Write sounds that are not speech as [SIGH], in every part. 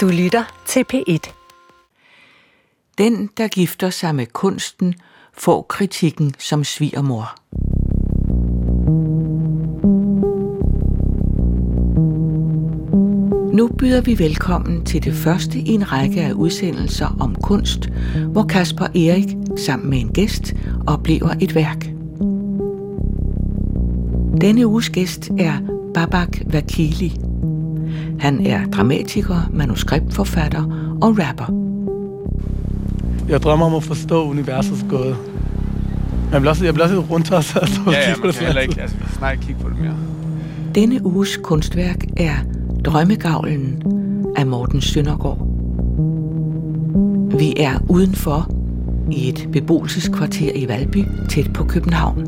Du lytter til P1. Den, der gifter sig med kunsten, får kritikken som svigermor. Nu byder vi velkommen til det første i en række af udsendelser om kunst, hvor Kasper Erik sammen med en gæst oplever et værk. Denne uges gæst er Babak Vakili. Han er dramatiker, manuskriptforfatter og rapper. Jeg drømmer om at forstå universets gåde. Jeg bliver også, jeg bliver også lidt rundt også. Altså, Ja, ja, man kan heller ikke altså, snart kigge på det mere. Denne uges kunstværk er Drømmegavlen af Morten Søndergaard. Vi er udenfor i et beboelseskvarter i Valby, tæt på København.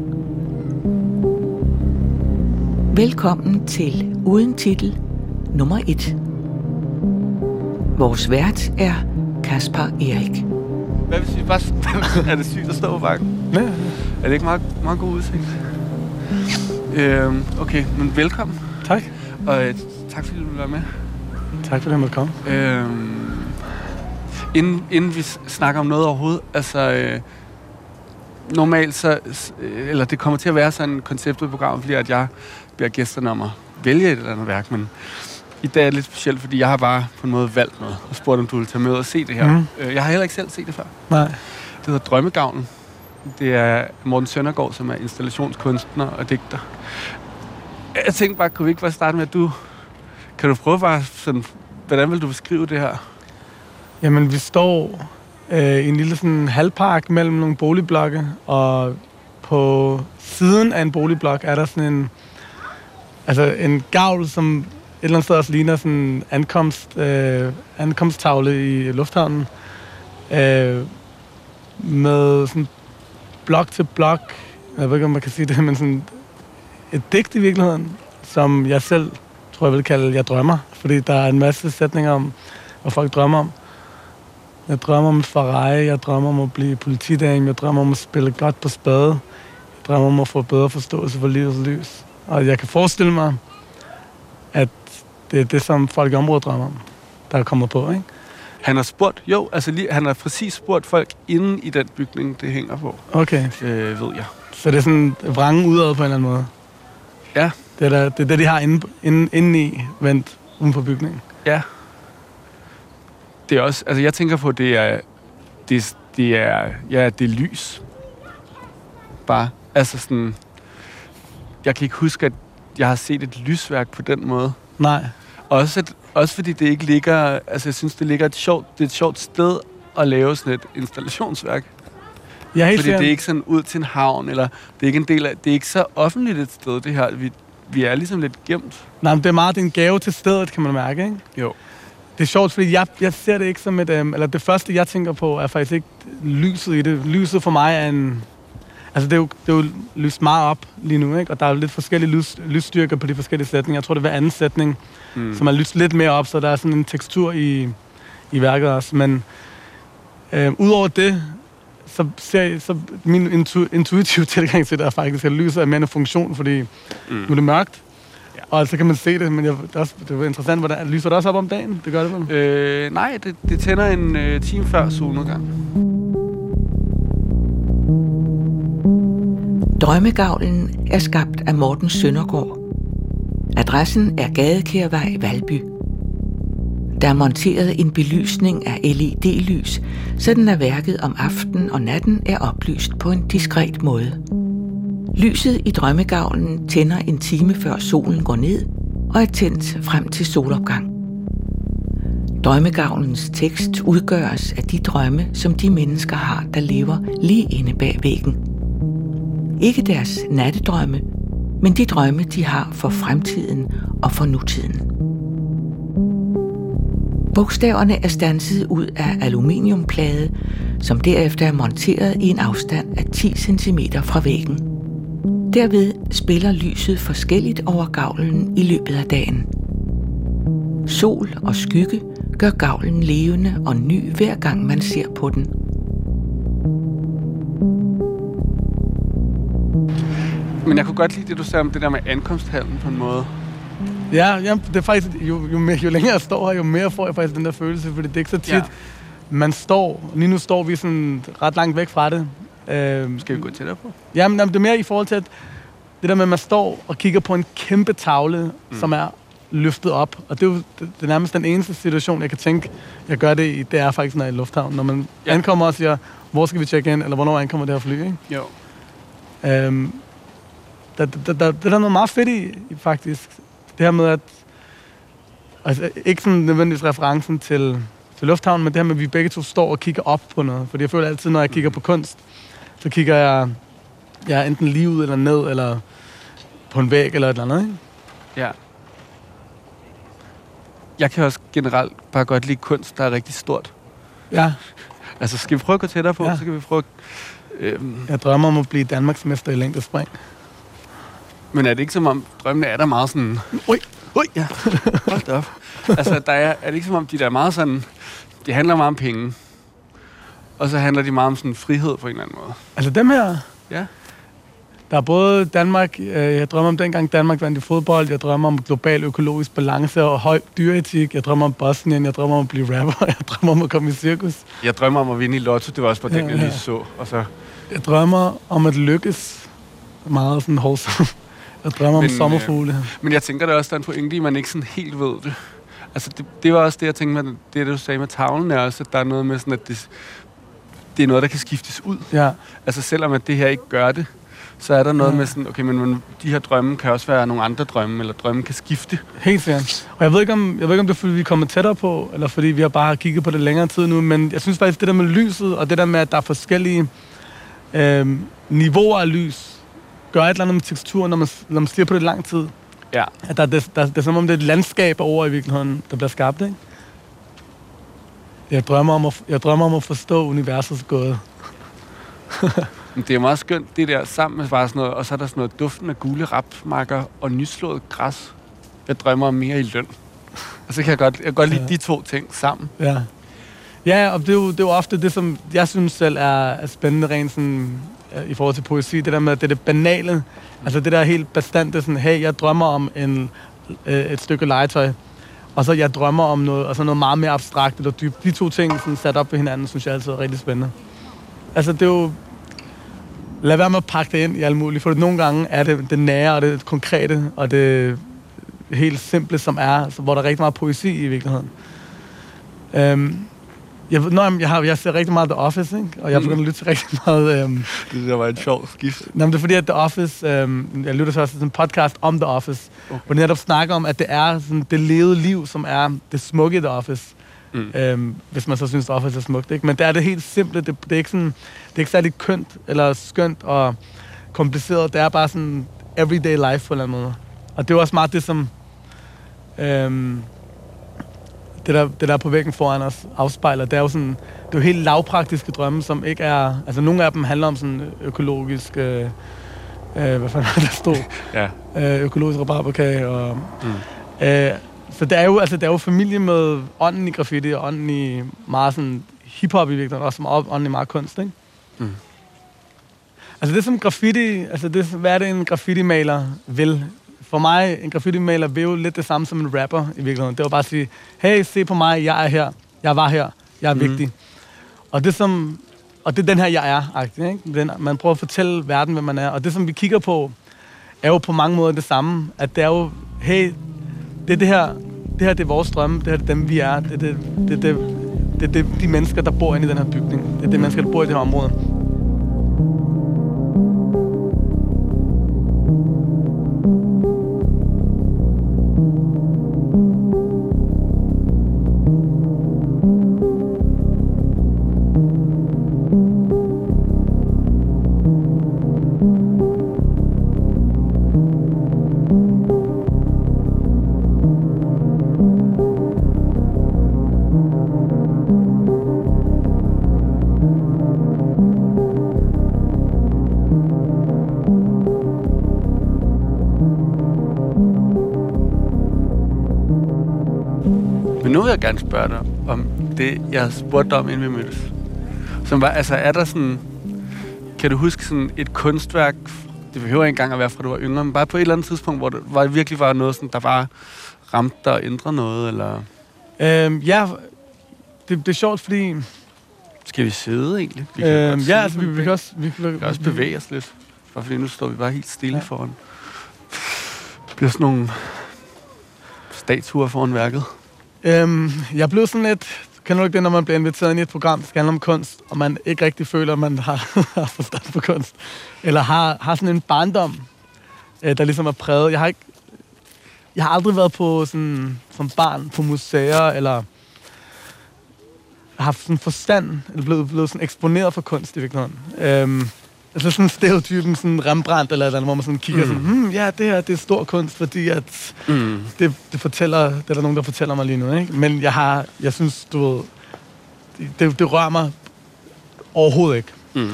Velkommen til Uden Titel nummer 1. Vores vært er Kasper Erik. Hvad hvis vi bare... [LAUGHS] er det sygt at stå på bakken? Ja, Er det ikke meget, meget god udsigt? Øhm, okay, men velkommen. tak. Og øh, tak fordi du vil være med. Tak for det, jeg måtte komme. Øhm, inden, inden vi snakker om noget overhovedet, altså... Øh, normalt så... øh, Eller det kommer til at være sådan et koncept i programmet, fordi at jeg beder gæsterne om at vælge et eller andet værk, men i dag er det lidt specielt, fordi jeg har bare på en måde valgt noget og spurgt, om du vil tage med og se det her. Mm. Øh, jeg har heller ikke selv set det før. Nej. Det hedder Drømmegavlen. Det er Morten Søndergaard, som er installationskunstner og digter. Jeg tænkte bare, kunne vi ikke bare starte med, at du... Kan du prøve bare sådan... Hvordan vil du beskrive det her? Jamen, vi står øh, i en lille sådan halvpark mellem nogle boligblokke, og på siden af en boligblok er der sådan en, altså en gavl, som eller andet sted også ligner sådan en ankomst, øh, ankomsttavle i lufthavnen, øh, med sådan blok til blok, jeg ved ikke, om man kan sige det, [LAUGHS] men sådan et digt i virkeligheden, som jeg selv tror, jeg vil kalde, jeg drømmer, fordi der er en masse sætninger om, hvad folk drømmer om. Jeg drømmer om Ferrari, jeg drømmer om at blive politidame, jeg drømmer om at spille godt på spade, jeg drømmer om at få bedre forståelse for livets lys. Og jeg kan forestille mig, det er det, som folk i området drømmer om, der er kommet på, ikke? Han har spurgt... Jo, altså lige, han har præcis spurgt folk inde i den bygning, det hænger på, Okay, øh, ved jeg. så det er sådan vrangen udad på en eller anden måde. Ja. Det er, der, det, er det, de har inde, inde, inde i, vendt uden for bygningen. Ja. Det er også... Altså, jeg tænker på, det er... Det, er- det er... Ja, det er lys. Bare. Altså sådan... Jeg kan ikke huske, at jeg har set et lysværk på den måde. Nej, Også, også fordi det ikke ligger... Altså, jeg synes, det ligger et sjovt, det er et sjovt sted at lave sådan et installationsværk. jeg er helt Fordi sikker. det er ikke sådan ud til en havn, eller det er ikke en del af... Det er ikke så offentligt et sted, det her. Vi, vi er ligesom lidt gemt. Nej, men det er meget det er en gave til stedet, kan man mærke, ikke? Jo. Det er sjovt, fordi jeg, jeg ser det ikke som et... Øhm, eller det første, jeg tænker på, er faktisk ikke lyset i det. Lyset for mig er en... Altså, det er jo, det er jo lyst meget op lige nu, ikke? Og der er jo lidt forskellige lys, lysstyrker på de forskellige sætninger. Jeg tror, det er hver anden sætning, Mm. som er lyst lidt mere op, så der er sådan en tekstur i, i værket også. Men øh, udover det, så ser jeg, så min intu, intuitive [LAUGHS] tilgang til det er faktisk, at lyset er mere en funktion, fordi Mm. nu er det mørkt, og så kan man se det, men jeg, det, er også, det er interessant, hvordan lyser det også op om dagen? Det gør det vel? Øh, nej, det, det tænder en øh, time før solnedgang. Drømmegavlen er skabt af Morten Søndergaard. Adressen er Gadekærvej, Valby. Der er monteret en belysning af LED-lys, sådan er værket om aftenen og natten er oplyst på en diskret måde. Lyset i drømmegavlen tænder en time før solen går ned og er tændt frem til solopgang. Drømmegavlens tekst udgøres af de drømme, som de mennesker har, der lever lige inde bag væggen. Ikke deres nattedrømme, men de drømme, de har for fremtiden og for nutiden. Bogstaverne er stanset ud af aluminiumplade, som derefter er monteret i en afstand af 10 cm fra væggen. Derved spiller lyset forskelligt over gavlen i løbet af dagen. Sol og skygge gør gavlen levende og ny hver gang man ser på den. Men jeg kunne godt lide det, du sagde om det der med ankomsthallen på en måde. Ja, ja det er faktisk, jo, jo, mere, jo længere jeg står her, jo mere får jeg faktisk den der følelse, fordi det er ikke så tit, Ja. man står, lige nu står vi sådan ret langt væk fra det. Øhm, Skal vi gå tættere på? Jamen, jamen, det er mere i forhold til, at det der med, at man står og kigger på en kæmpe tavle, mm. som er løftet op. Og det er jo det, det er nærmest den eneste situation, jeg kan tænke, jeg gør det i, det er faktisk, når jeg er i lufthavn. Når man ja. ankommer og siger, hvor skal vi tjekke ind, eller hvornår ankommer det her fly, ikke? Jo. Øhm, der, der, der, det er der noget meget fedt i, faktisk. Det her med, at... Altså, ikke sådan nødvendigvis referencen til, til lufthavnen, men det her med, at vi begge to står og kigger op på noget. Fordi jeg føler altid, når jeg kigger på kunst, så kigger jeg, jeg enten lige ud eller ned, eller på en væg eller et eller andet, ikke? Ja. Jeg kan også generelt bare godt lide kunst, der er rigtig stort. Ja, [LAUGHS] Altså, skal vi prøve at gå tættere på? Ja. Så kan vi prøve... Øhm, jeg drømmer om at blive Danmarksmester i længdespring. Men er det ikke som om, drømmene er der meget sådan... Ui, ui. Ja, hold op. altså, der er, er det ikke som om, de der er meget sådan... Det handler meget om penge. Og så handler de meget om sådan frihed på en eller anden måde. Altså dem her, Ja. Der er både Danmark, øh, jeg drømmer om dengang Danmark vandt i fodbold, jeg drømmer om global økologisk balance og høj dyreetik, jeg drømmer om Bosnien, jeg drømmer om at blive rapper, [LAUGHS] jeg drømmer om at komme i cirkus. Jeg drømmer om at vinde i lotto. Det var også på den, Ja, jeg lige ja. så. Og så... Jeg drømmer om at lykkes. Meget sådan wholesome. Jeg drømmer om Men, øh, sommerfugle. Men jeg tænker, der er også der er en pointe i, at man ikke sådan helt ved det. Altså, det, det var også det, jeg tænkte med det, du sagde med tavlen, er også, at der er noget med sådan, at det, det er noget, der kan skiftes ud. Ja, Altså, selvom at det her ikke gør det, så er der noget Ja. med sådan, okay, men, men de her drømme kan også være nogle andre drømme, eller drømme kan skifte. helt sikkert. Og jeg ved, ikke, om, jeg ved ikke, om det er, fordi vi er kommet tættere på, eller fordi vi har bare kigget på det længere tid nu, men jeg synes faktisk, det der med lyset, og det der med, at der er forskellige øh, niveauer af lys, gør et eller andet med teksturen, når man, når man stiger på det lang tid. Ja. At der, det, der, det er som om, det er et landskab over i virkeligheden, der bliver skabt, ikke? Jeg drømmer om at, jeg drømmer om at forstå universets gåde. [LAUGHS] Det er meget skønt, det der sammen med bare sådan noget, og så er der sådan noget duften af gule rapmarker og nyslået græs. Jeg drømmer om mere i løn. Og så kan jeg godt, jeg kan godt lide Ja. de to ting sammen. Ja. Ja, og det er, jo, det er jo ofte det, som jeg synes selv er, er spændende rent sådan, Øh, i forhold til poesi. Det der med, at det er det banale. Altså det der helt bestandte, sådan, hey, jeg drømmer om en, øh, et stykke legetøj. Og så jeg drømmer om noget, og så noget meget mere abstrakt eller dybt. De to ting sådan, sat op ved hinanden, synes jeg altid er rigtig spændende. Altså det er jo... Lad være med at pakke det ind i alt muligt, for nogle gange er det det nære og det konkrete, og det helt simple, som er, så, hvor der er rigtig meget poesi i virkeligheden. Øhm, jeg, nå, jeg, har, jeg ser rigtig meget The Office, ikke? og jeg Mm. begynder at lytte til rigtig meget... Øhm, Det der var en sjov skift. Nå, men det er fordi, at The Office, øhm, jeg lytter så også til en podcast om The Office, Okay. hvor de netop snakker om, at det er sådan det levede liv, som er det smukke i The Office. Mm. Mm. Øhm, hvis man så synes, The Office er smukt. Ikke? Men det er det helt simple. Det, det, er ikke sådan, det er ikke særlig kønt eller skønt og kompliceret. Det er bare sådan everyday life på en eller anden måde. Og det er også meget det, som øhm, det, der, det der er på væggen foran os afspejler. Det er jo sådan, det er jo helt lavpraktiske drømme, som ikke er... Altså nogle af dem handler om sådan økologisk... Øh, øh, hvad fanden der stod? [LAUGHS] Ja. øh, økologisk rabarberkage. Og, mm. øh, så det er, jo, altså, det er jo familie med ånden i graffiti og ånden i meget sådan hiphop i virkeligheden, også som ånden i meget kunst, ikke? Mm. Altså det som graffiti, altså det, hvad er det en graffiti-maler vil? For mig, en graffiti-maler vil jo lidt det samme som en rapper i virkeligheden. Det var bare at sige, hey, se på mig, jeg er her, jeg var her, jeg er mm. vigtig. Og det som, og det er den her, jeg er, agtig, ikke? Den, man prøver at fortælle verden, hvem man er. Og det som vi kigger på, er jo på mange måder det samme. At det er jo, hey, det er det her, det her det er vores drømme, det her det er dem, vi er. Det er, det, det, det, det, det, de mennesker, der bor inde i den her bygning. Det er de mennesker, der bor i det her område. Gerne spørge dig om det, jeg spurgte om, inden vi mødtes. Som var, altså, er der sådan... Kan du huske sådan et kunstværk, det behøver ikke engang at være fra du var yngre, men bare på et eller andet tidspunkt, hvor det var, virkelig var noget, sådan, der var ramte dig og ændre noget, eller Øhm, ja, det, det er sjovt, fordi... skal vi sidde egentlig? Vi Øhm, ja, altså, vi, vi kan også... Vi, kan, Vi kan også bevæge os lidt. Bare fordi nu står vi bare helt stille ja. foran. Det bliver sådan nogle statuer foran værket. Øhm, jeg blev sådan lidt... Kender du ikke det, når man bliver inviteret ind i et program, der skal handle om kunst, og man ikke rigtig føler, at man har, [LAUGHS] har forstand på kunst? Eller har, har sådan en barndom, øh, der ligesom er præget. Jeg har ikke... Jeg har aldrig været på sådan, som barn på museer, eller haft sådan forstand, eller blevet, blevet sådan eksponeret for kunst i virkeligheden. Øhm, altså sådan stereotypen, sådan Rembrandt, eller, et eller andet, hvor man sådan kigger mm. Sådan, hmm, ja, det her, det er stor kunst, fordi at Mm. det, det fortæller, det er der nogen, der fortæller mig lige nu, ikke? Men jeg har, jeg synes, du ved, det, det rører mig overhovedet ikke. Mm.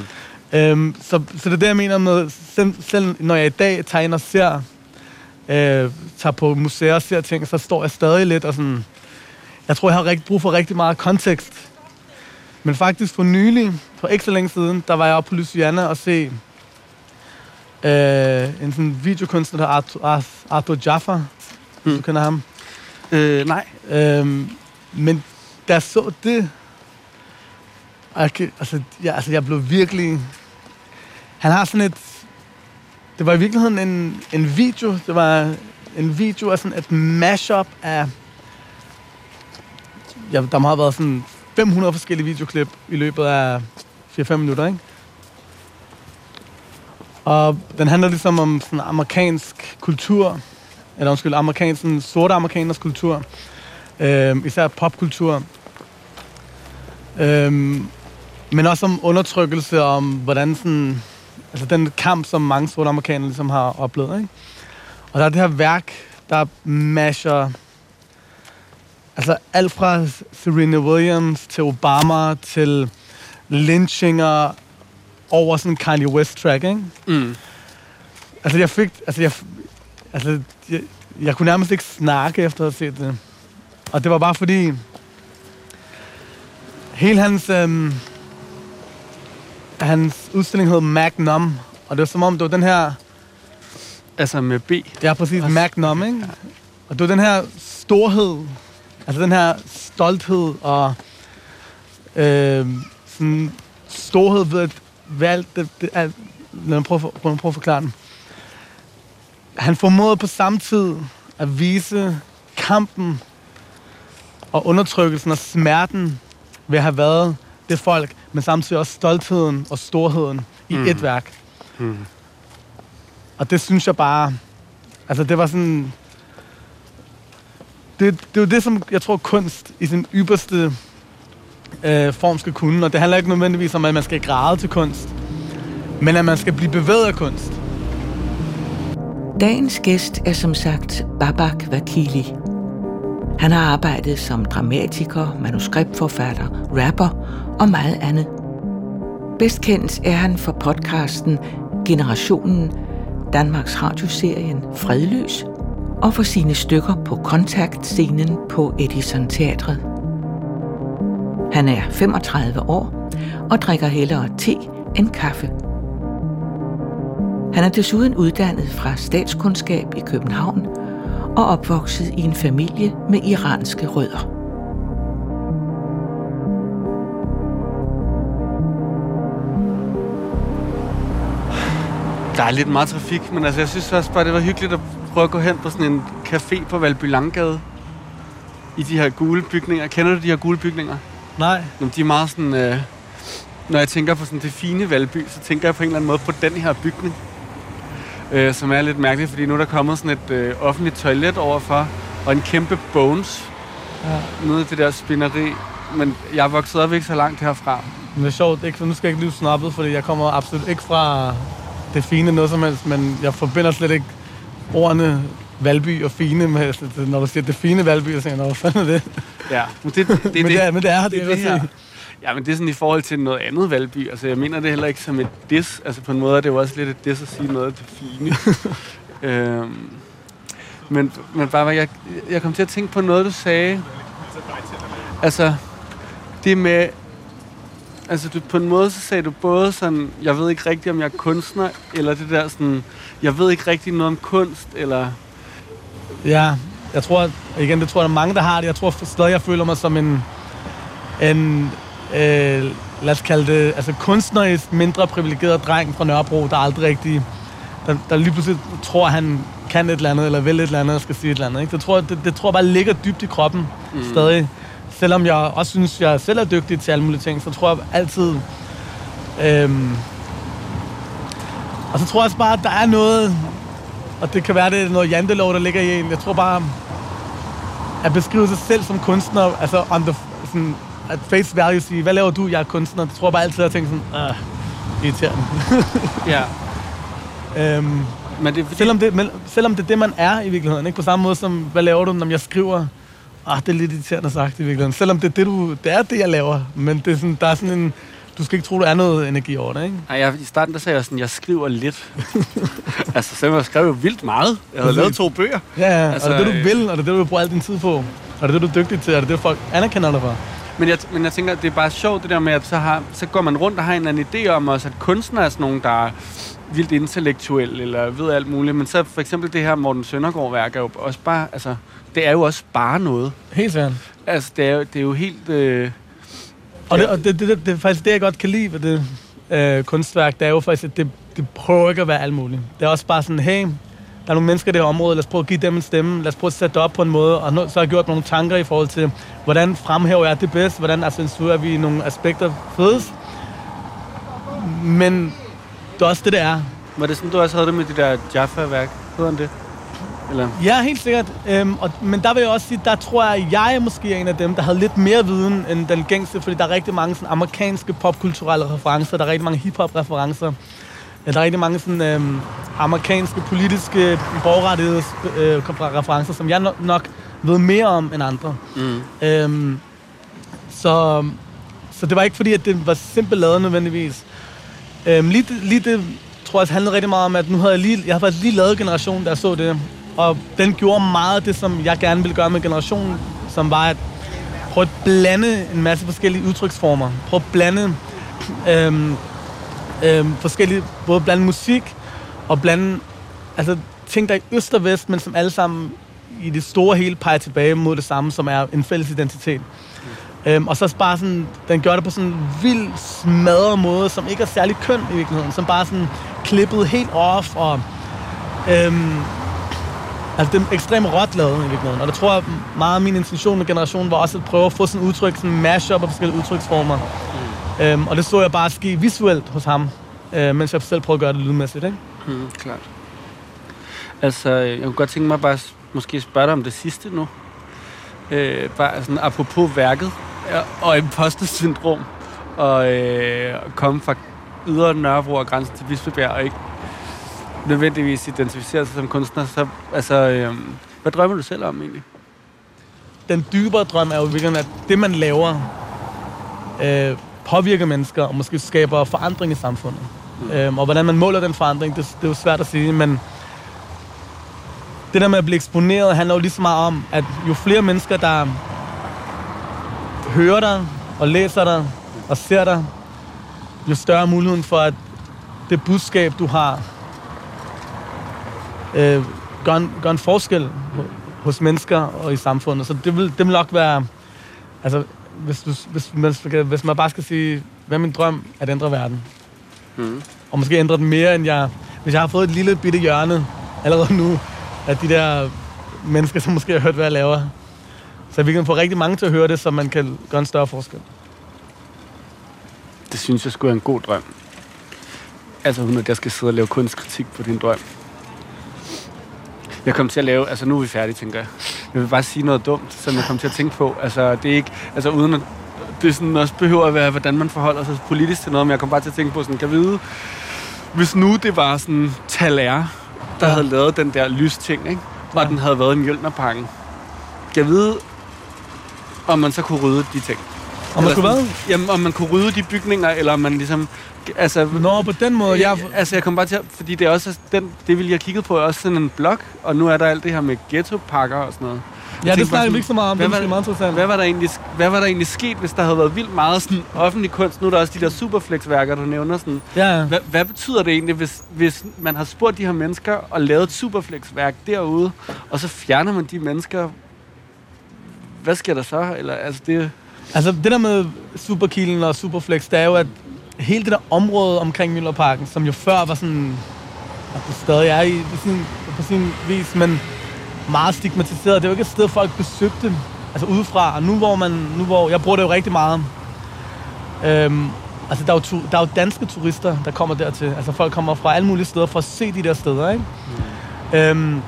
Øhm, så, så det er det, jeg mener med, selv, selv når jeg i dag og ser, øh, tager på museer og ser ting, så står jeg stadig lidt og sådan, jeg tror, jeg har rigtig, brug for rigtig meget kontekst. Men faktisk for nylig, for ikke så længe siden, der var jeg oppe på Louisiana og se øh, en sådan videokunstner, der hedder Arthur, Arthur, Jaffa. Mm. Du kender ham. Øh, nej. Øhm, men da jeg så det, kan- altså, jeg, altså, jeg blev virkelig... Han har sådan et... Det var i virkeligheden en, en video. Det var en video af sådan et mashup af... Ja, der må have været sådan 500 forskellige videoklip i løbet af 4-5 minutter, ikke? Og den handler ligesom om sådan amerikansk kultur, eller undskyld, amerikansk, sådan sorte amerikaners kultur, øh, især popkultur, Øh, men også om undertrykkelse, om hvordan sådan, altså den kamp, som mange sorte amerikanere ligesom har oplevet, ikke? Og der er det her værk, der masher, altså alt fra Serena Williams til Obama til lynchinger over sådan Kanye West track, ikke? Mm. Altså, jeg fik... Altså, jeg, altså, jeg, jeg kunne nærmest ikke snakke efter at have set det. Og det var bare fordi... Hele hans... Øhm, hans udstilling hed Magnum. Og det var som om, det var den her... Altså med B. Det er præcis Magnum, ikke? Og det var den her storhed. Altså den her stolthed og... Øh, sådan storhed ved, at ved alt det, det alt, lad mig prøve at forklare den. Han formåede på samme tid at vise kampen og undertrykkelsen og smerten ved at have været det folk, men samtidig også stoltheden og storheden i Mm. et værk. Mm. Og det synes jeg bare... Altså, det var sådan... Det, det er jo det, som jeg tror, kunst i sin ypperste øh, form skal kunne. Og det handler ikke nødvendigvis om, at man skal græde til kunst. Men at man skal blive bevæget af kunst. Dagens gæst er som sagt Babak Vakili. Han har arbejdet som dramatiker, manuskriptforfatter, rapper og meget andet. Bedst kendt er han for podcasten Generationen, Danmarks radioserien Fredløs, og for sine stykker på kontaktscenen på Edison Teatret. Han er 35 år og drikker hellere te end kaffe. Han er desuden uddannet fra statskundskab i København og opvokset i en familie med iranske rødder. Der er lidt meget trafik, men altså, jeg synes også bare, det var hyggeligt at prøve at gå hen på sådan en café på Valby Langgade. I de her gule bygninger. Kender du de her gule bygninger? Nej. Jamen, de er meget sådan... Øh, når jeg tænker på sådan det fine Valby, så tænker jeg på en eller anden måde på den her bygning. Øh, som er lidt mærkeligt, fordi nu er der kommet sådan et øh, offentligt toilet overfor, og en kæmpe bones Ja. nede i det der spineri. Men jeg er vokset op ikke så langt herfra. Men det er sjovt, ikke? nu skal jeg ikke blive snappet, fordi jeg kommer absolut ikke fra det fine noget som helst, men jeg forbinder slet ikke ordene Valby og fine med, altså, når du siger det fine Valby, så tænker jeg, "Nå, hvad fanden er det? Ja, men det, det, det, men, det er, men det er, det, det, er det det her. Ja, men det er sådan i forhold til noget andet Valby. Altså, jeg mener det heller ikke som et diss. Altså, på en måde er det jo også lidt et diss at sige noget det fine. [LAUGHS] øhm, men, men bare, jeg, jeg kom til at tænke på noget, du sagde. Altså, det med... Altså, du, på en måde, så sagde du både sådan, jeg ved ikke rigtigt, om jeg er kunstner, eller det der sådan, jeg ved ikke rigtig noget om kunst, eller... Ja, Jeg tror, igen, det tror jeg, der er mange, der har det. Jeg tror stadig, jeg føler mig som en, en øh, lad os kalde det, altså kunstnerisk mindre privilegeret dreng fra Nørrebro, der aldrig rigtig, der, der lige pludselig tror, han kan et eller andet, eller vil et eller andet, og skal sige et eller andet. Ikke? Det, tror, det, det tror jeg bare ligger dybt i kroppen mm. stadig. Selvom jeg også synes, jeg selv er dygtig til alle mulige ting, så tror jeg altid... Øhm, og så tror jeg også bare, at der er noget, og det kan være, det er noget jantelov, der ligger i en. Jeg tror bare, at beskrive sig selv som kunstner, altså on the, sådan, at face value sige, hvad laver du, jeg er kunstner, det tror jeg bare altid, at jeg tænker sådan, øh, irriterende. Ja. [LAUGHS] øhm, Men det er fordi, selvom, det, men, selvom det er det, man er i virkeligheden, ikke? På samme måde som, hvad laver du, når jeg skriver? Ah, det er lidt irriterende sagt i virkeligheden. Selvom det er det, du, det, er det jeg laver, men det er sådan, der er sådan en, du skal ikke tro, der er noget energi over det, ikke? Ej, jeg, i starten der sagde jeg sådan, jeg skriver lidt. [LAUGHS] altså, selvom jeg skrev jo vildt meget. Jeg havde lavet to bøger. Ja, ja. Altså, og det er det, du øh, vil, og det er det, du vil bruge al din tid på. Og det er det, du er dygtig til, og det er det, folk anerkender dig for. Men jeg, men jeg tænker, det er bare sjovt det der med, at så, har, så går man rundt og har en eller anden idé om også, at kunstnere er sådan nogen, der er vildt intellektuelle, eller ved alt muligt. Men så for eksempel det her Morten Søndergaard-værk er jo også bare, altså, det er jo også bare noget. Helt sikkert. Altså, det er jo, det er jo helt... Øh, Og, det, og det, det, det, det, er faktisk det, jeg godt kan lide ved det øh, kunstværk, det er jo faktisk, at det, det prøver ikke at være alt muligt. Det er også bare sådan, hey, der er nogle mennesker i det her område, lad os prøve at give dem en stemme, lad os prøve at sætte det op på en måde, og nu, så har jeg gjort nogle tanker i forhold til, hvordan fremhæver jeg det bedst, hvordan accentuerer vi nogle aspekter fedest. Men det er også det, det er. var det sådan, du også havde det med det der Jaffa-værk? Hedder det? Eller? Ja, helt sikkert. Øhm, og, men der vil jeg også sige, der tror jeg, at jeg er måske en af dem, der havde lidt mere viden end den gængse, fordi der er rigtig mange sådan, amerikanske popkulturelle referencer, der er rigtig mange hiphop-referencer, ja, der er rigtig mange sådan, øhm, amerikanske politiske borgerrettighedsreferencer, som jeg nok, nok ved mere om end andre. Mm. Øhm, så, så det var ikke fordi, at det var simpelt lavet nødvendigvis. Øhm, lige, lige det tror jeg handlede rigtig meget om, at nu havde jeg lige, jeg har faktisk lige lavet Generation, der så det. Og den gjorde meget det, som jeg gerne ville gøre med generationen, som var at prøve at blande en masse forskellige udtryksformer. Prøve at blande øhm, øhm, forskellige, både blande musik og blande altså, ting, der er i øst og vest, men som alle sammen i det store hele peger tilbage mod det samme, som er en fælles identitet. Øhm, og så bare sådan, den gør det på sådan en vild, smadret måde, som ikke er særlig køn i virkeligheden, som bare sådan klippet helt off, og øhm, altså det er ekstremt råt lavet i virkeligheden. Og der tror jeg meget af min intention med generationen var også at prøve at få sådan udtryk, sådan en mashup af forskellige udtryksformer. Mm. Øhm, og det så jeg bare ske visuelt hos ham, øh, mens jeg selv prøvede at gøre det lydmæssigt, ikke? Mm, klart. Altså, jeg kunne godt tænke mig bare måske spørge dig om det sidste nu. Øh, bare sådan apropos værket ja, og imposter-syndrom. Og øh, komme fra ydre Nørrebro og grænsen til Bispebjerg og ikke nødvendigvis identificere sig som kunstner. Så, altså, øh, hvad drømmer du selv om egentlig? den dybere drøm er jo virkelig, at det, man laver, øh, påvirker mennesker og måske skaber forandring i samfundet. Mm. Øhm, og hvordan man måler den forandring, det, det er jo svært at sige, men det der med at blive eksponeret handler jo lige så meget om, at jo flere mennesker, der hører dig og læser dig og ser dig, jo større muligheden for, at det budskab, du har, øh, gør, en, gør en forskel hos mennesker og i samfundet. Så det vil, det vil nok være... Altså, hvis, du, hvis, man hvis man bare skal sige, hvad er min drøm at ændre verden? Mm. Og måske ændre den mere, end jeg... Hvis jeg har fået et lille bitte hjørne allerede nu, af de der mennesker, som måske har hørt, hvad jeg laver, så vi kan få rigtig mange til at høre det, så man kan gøre en større forskel. Det synes jeg skulle er en god drøm. Altså at jeg skal sidde og lave kunstkritik på din drøm. Jeg kommer til at lave, altså nu er vi færdige, tænker jeg. Jeg vil bare sige noget dumt, som jeg kommer til at tænke på. Altså det er ikke, altså uden at det sådan også behøver at være, hvordan man forholder sig politisk til noget, men jeg kommer bare til at tænke på sådan, kan vide, hvis nu det var sådan Taler, der Ja. havde lavet den der lysting, ikke? Og Ja. den havde været en Mjølnerpakke. Kan vide, om man så kunne rydde de ting. Og man sådan- hvad? Jamen, om man kunne rydde de bygninger, eller om man ligesom... Altså, Nå, på den måde, jeg... jeg, altså, jeg kom bare til at, fordi det er også den, det ville jeg kigget på, er også sådan en blog, og nu er der alt det her med ghetto-pakker og sådan noget. Ja, det snakker vi ikke så meget om. hvad Det var måske meget interessant. Hvad var, der egentlig, hvad var der egentlig sket, hvis der havde været vildt meget sådan offentlig kunst? Nu er der også de der superflex-værker, du nævner. Sådan. Ja, Hvad, hvad betyder det egentlig, hvis, hvis man har spurgt de her mennesker og lavet et superflex-værk derude, og så fjerner man de mennesker? Hvad sker der så? Eller, altså det, altså det der med Superkilen og Superflex, det er jo, at hele det der område omkring Møllerparken, som jo før var sådan, at det stadig er i, på, sin, på sin vis, men meget stigmatiseret. Det er jo ikke et sted, folk besøgte, altså udefra. Og nu hvor man, nu hvor, jeg bruger det jo rigtig meget. Øhm, altså der er, jo, tu- der er jo danske turister, der kommer dertil. Altså folk kommer fra alle mulige steder for at se de der steder, ikke? Mm. Øhm,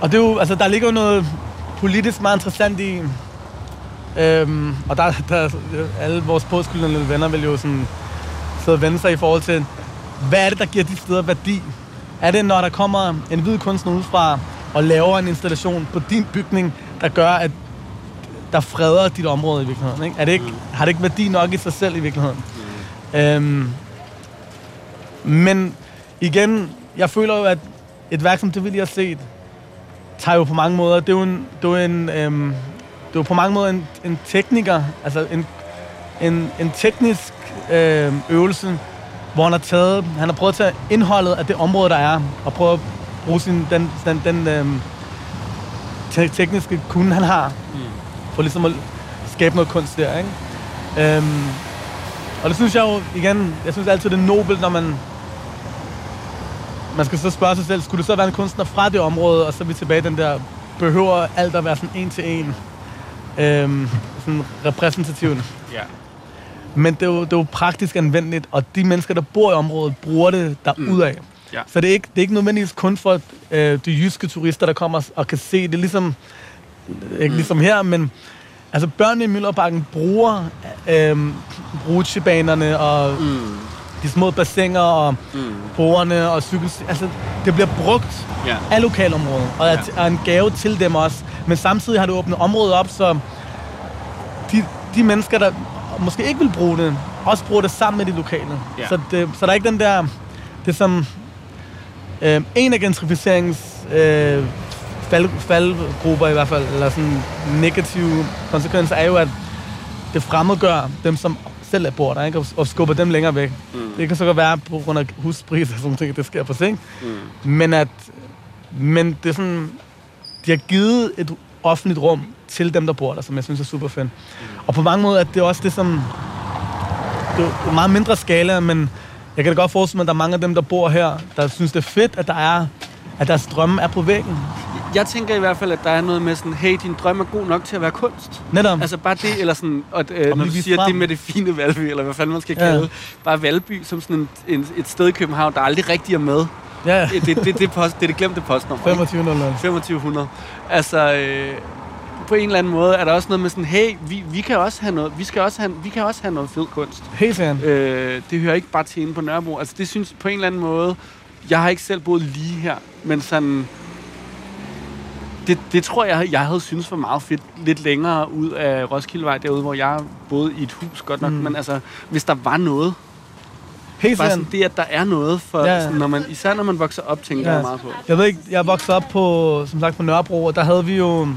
og det er jo, altså der ligger jo noget politisk meget interessant i, øhm, og der, der alle vores påskyldende venner vil jo sådan sidde og vende sig i forhold til, hvad er det, der giver de steder værdi? Er det, når der kommer en hvid kunstner udefra og laver en installation på din bygning, der gør, at der freder dit område i virkeligheden? Ikke? Er det ikke, har det ikke værdi nok i sig selv i virkeligheden? Øhm, men igen, jeg føler jo, at et værk som det, vi lige har set, tager jo på mange måder, det er jo en, det er jo en, øhm, det er på mange måder en, en tekniker, altså en, en, en teknisk øh, øvelse, hvor han har taget, han har prøvet at tage indholdet af det område, der er, og prøve at bruge sin, den, den, den øh, te- tekniske kunde, han har, mm. for ligesom at skabe noget kunst der, ikke? Øhm, og det synes jeg jo, igen, jeg synes altid, det er nobelt, når man man skal så spørge sig selv, skulle det så være en kunstner fra det område, og så er vi tilbage den der, behøver alt at være sådan en til en, øhm, sådan repræsentativt. ja. Men det er, jo, det er jo praktisk anvendeligt, og de mennesker, der bor i området, bruger det derudad. Mm. Ja. Så det er, ikke, det er ikke nødvendigvis kun for øh, de jyske turister, der kommer og kan se det, ligesom, ikke Mm. ligesom her, men altså børnene i Møllerparken bruger øh, rutsjebanerne og Mm. De små bassiner og Mm. borerne og cykel... Altså, det bliver brugt Ja. af lokalområdet, og er, er en gave til dem også. Men samtidig har det åbnet området op, så de, de mennesker, der måske ikke vil bruge det, også bruger det sammen med de lokale. Ja. Så, det, så der er ikke den der... Det er som... Øh, en af gentrificeringens øh, fald, faldgrupper i hvert fald, eller sådan negative konsekvenser, er jo, at det fremmedgør dem, som selv bor der, ikke? Og, og skubber dem længere væk. Mm. Det kan så godt være på grund af huspriser og sådan ting, at det sker på sigt. Mm. Men at men det er sådan, de har givet et offentligt rum til dem, der bor der, som jeg synes er super fedt. Og på mange måder er det også det, som... Det er meget mindre skala, men jeg kan da godt forestille mig, at der er mange af dem, der bor her, der synes, det er fedt, at der er at deres drømme er på væggen. Jeg tænker i hvert fald, at der er noget med sådan, hey, din drøm er god nok til at være kunst. Netop. Altså bare det, eller sådan, og, øh, Og når du siger frem. det med det fine Valby, eller hvad fanden man skal Ja. kalde bare Valby som sådan en, en, et sted i København, der aldrig rigtig er med. ja, Det, det, det, det, post, det er det glemte postnummer. ikke? 25 eller 2500. Altså, øh, på en eller anden måde er der også noget med sådan, hey, vi, vi kan også have noget, vi skal også have, vi kan også have noget fed kunst. Helt fan. Øh, det hører ikke bare til inde på Nørrebro. Altså, det synes på en eller anden måde, jeg har ikke selv boet lige her, men sådan, det, det tror jeg, jeg havde synes var meget fedt lidt længere ud af Roskildevej, derude, hvor jeg boede i et hus godt nok. Mm. Men altså, hvis der var noget, Helt bare sådan det, at der er noget, for, ja. sådan, når man, især når man vokser op, tænker Ja. jeg meget på. Jeg ved ikke, jeg voksede op på, som sagt, på Nørrebro, og der havde vi jo,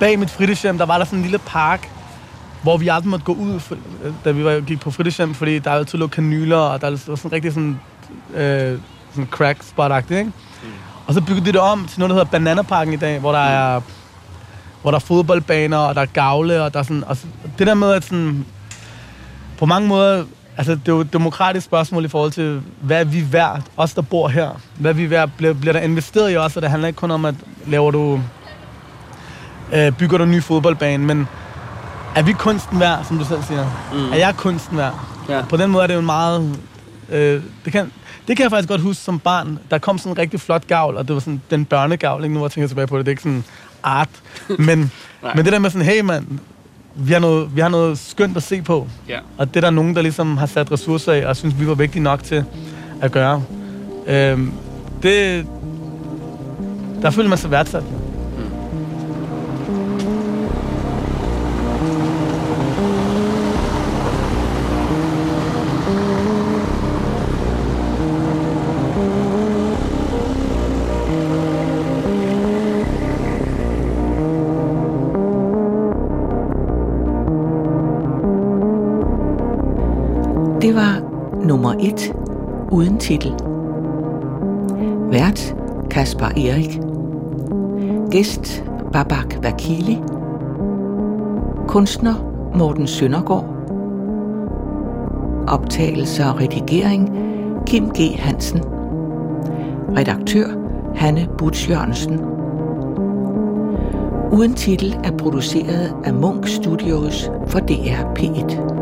bag mit fritidshjem, der var der sådan en lille park, hvor vi aldrig måtte gå ud, for, da vi var, gik på fritidshjem, fordi der altid lå kanyler, og der var sådan rigtig sådan, øh, sådan crack spot ikke? Mm. Og så byggede de det om til noget, der hedder Bananaparken i dag, hvor der er, hvor der er fodboldbaner, og der er gavle, og der er sådan, og det der med, at sådan, på mange måder, altså det er jo et demokratisk spørgsmål i forhold til, hvad er vi værd, os der bor her? Hvad er vi værd? Bliver, bliver der investeret i os, og det handler ikke kun om, at laver du, øh, bygger du en ny fodboldbane, men er vi kunsten værd, som du selv siger? Mm. Er jeg kunsten værd? Ja. På den måde er det jo en meget... Øh, det, kan, det kan jeg faktisk godt huske som barn. Der kom sådan en rigtig flot gavl, og det var sådan den børnegavl, ikke? Nu hvor jeg tænker tilbage på det, det er ikke sådan art. Men, [LAUGHS] men det der med sådan, hey mand, vi har, noget, vi har noget skønt at se på. Ja. Og det er der nogen, der ligesom har sat ressourcer af, og synes, vi var vigtige nok til at gøre. Øhm, det, der føler man sig værdsat. Nummer uden titel. Vært Kaspar Erik. Gæst Babak Vakili. Kunstner Morten Søndergaard. Optagelse og redigering Kim G. Hansen. Redaktør Hanne Butch Jørgensen. Uden titel er produceret af Munk Studios for DR P1.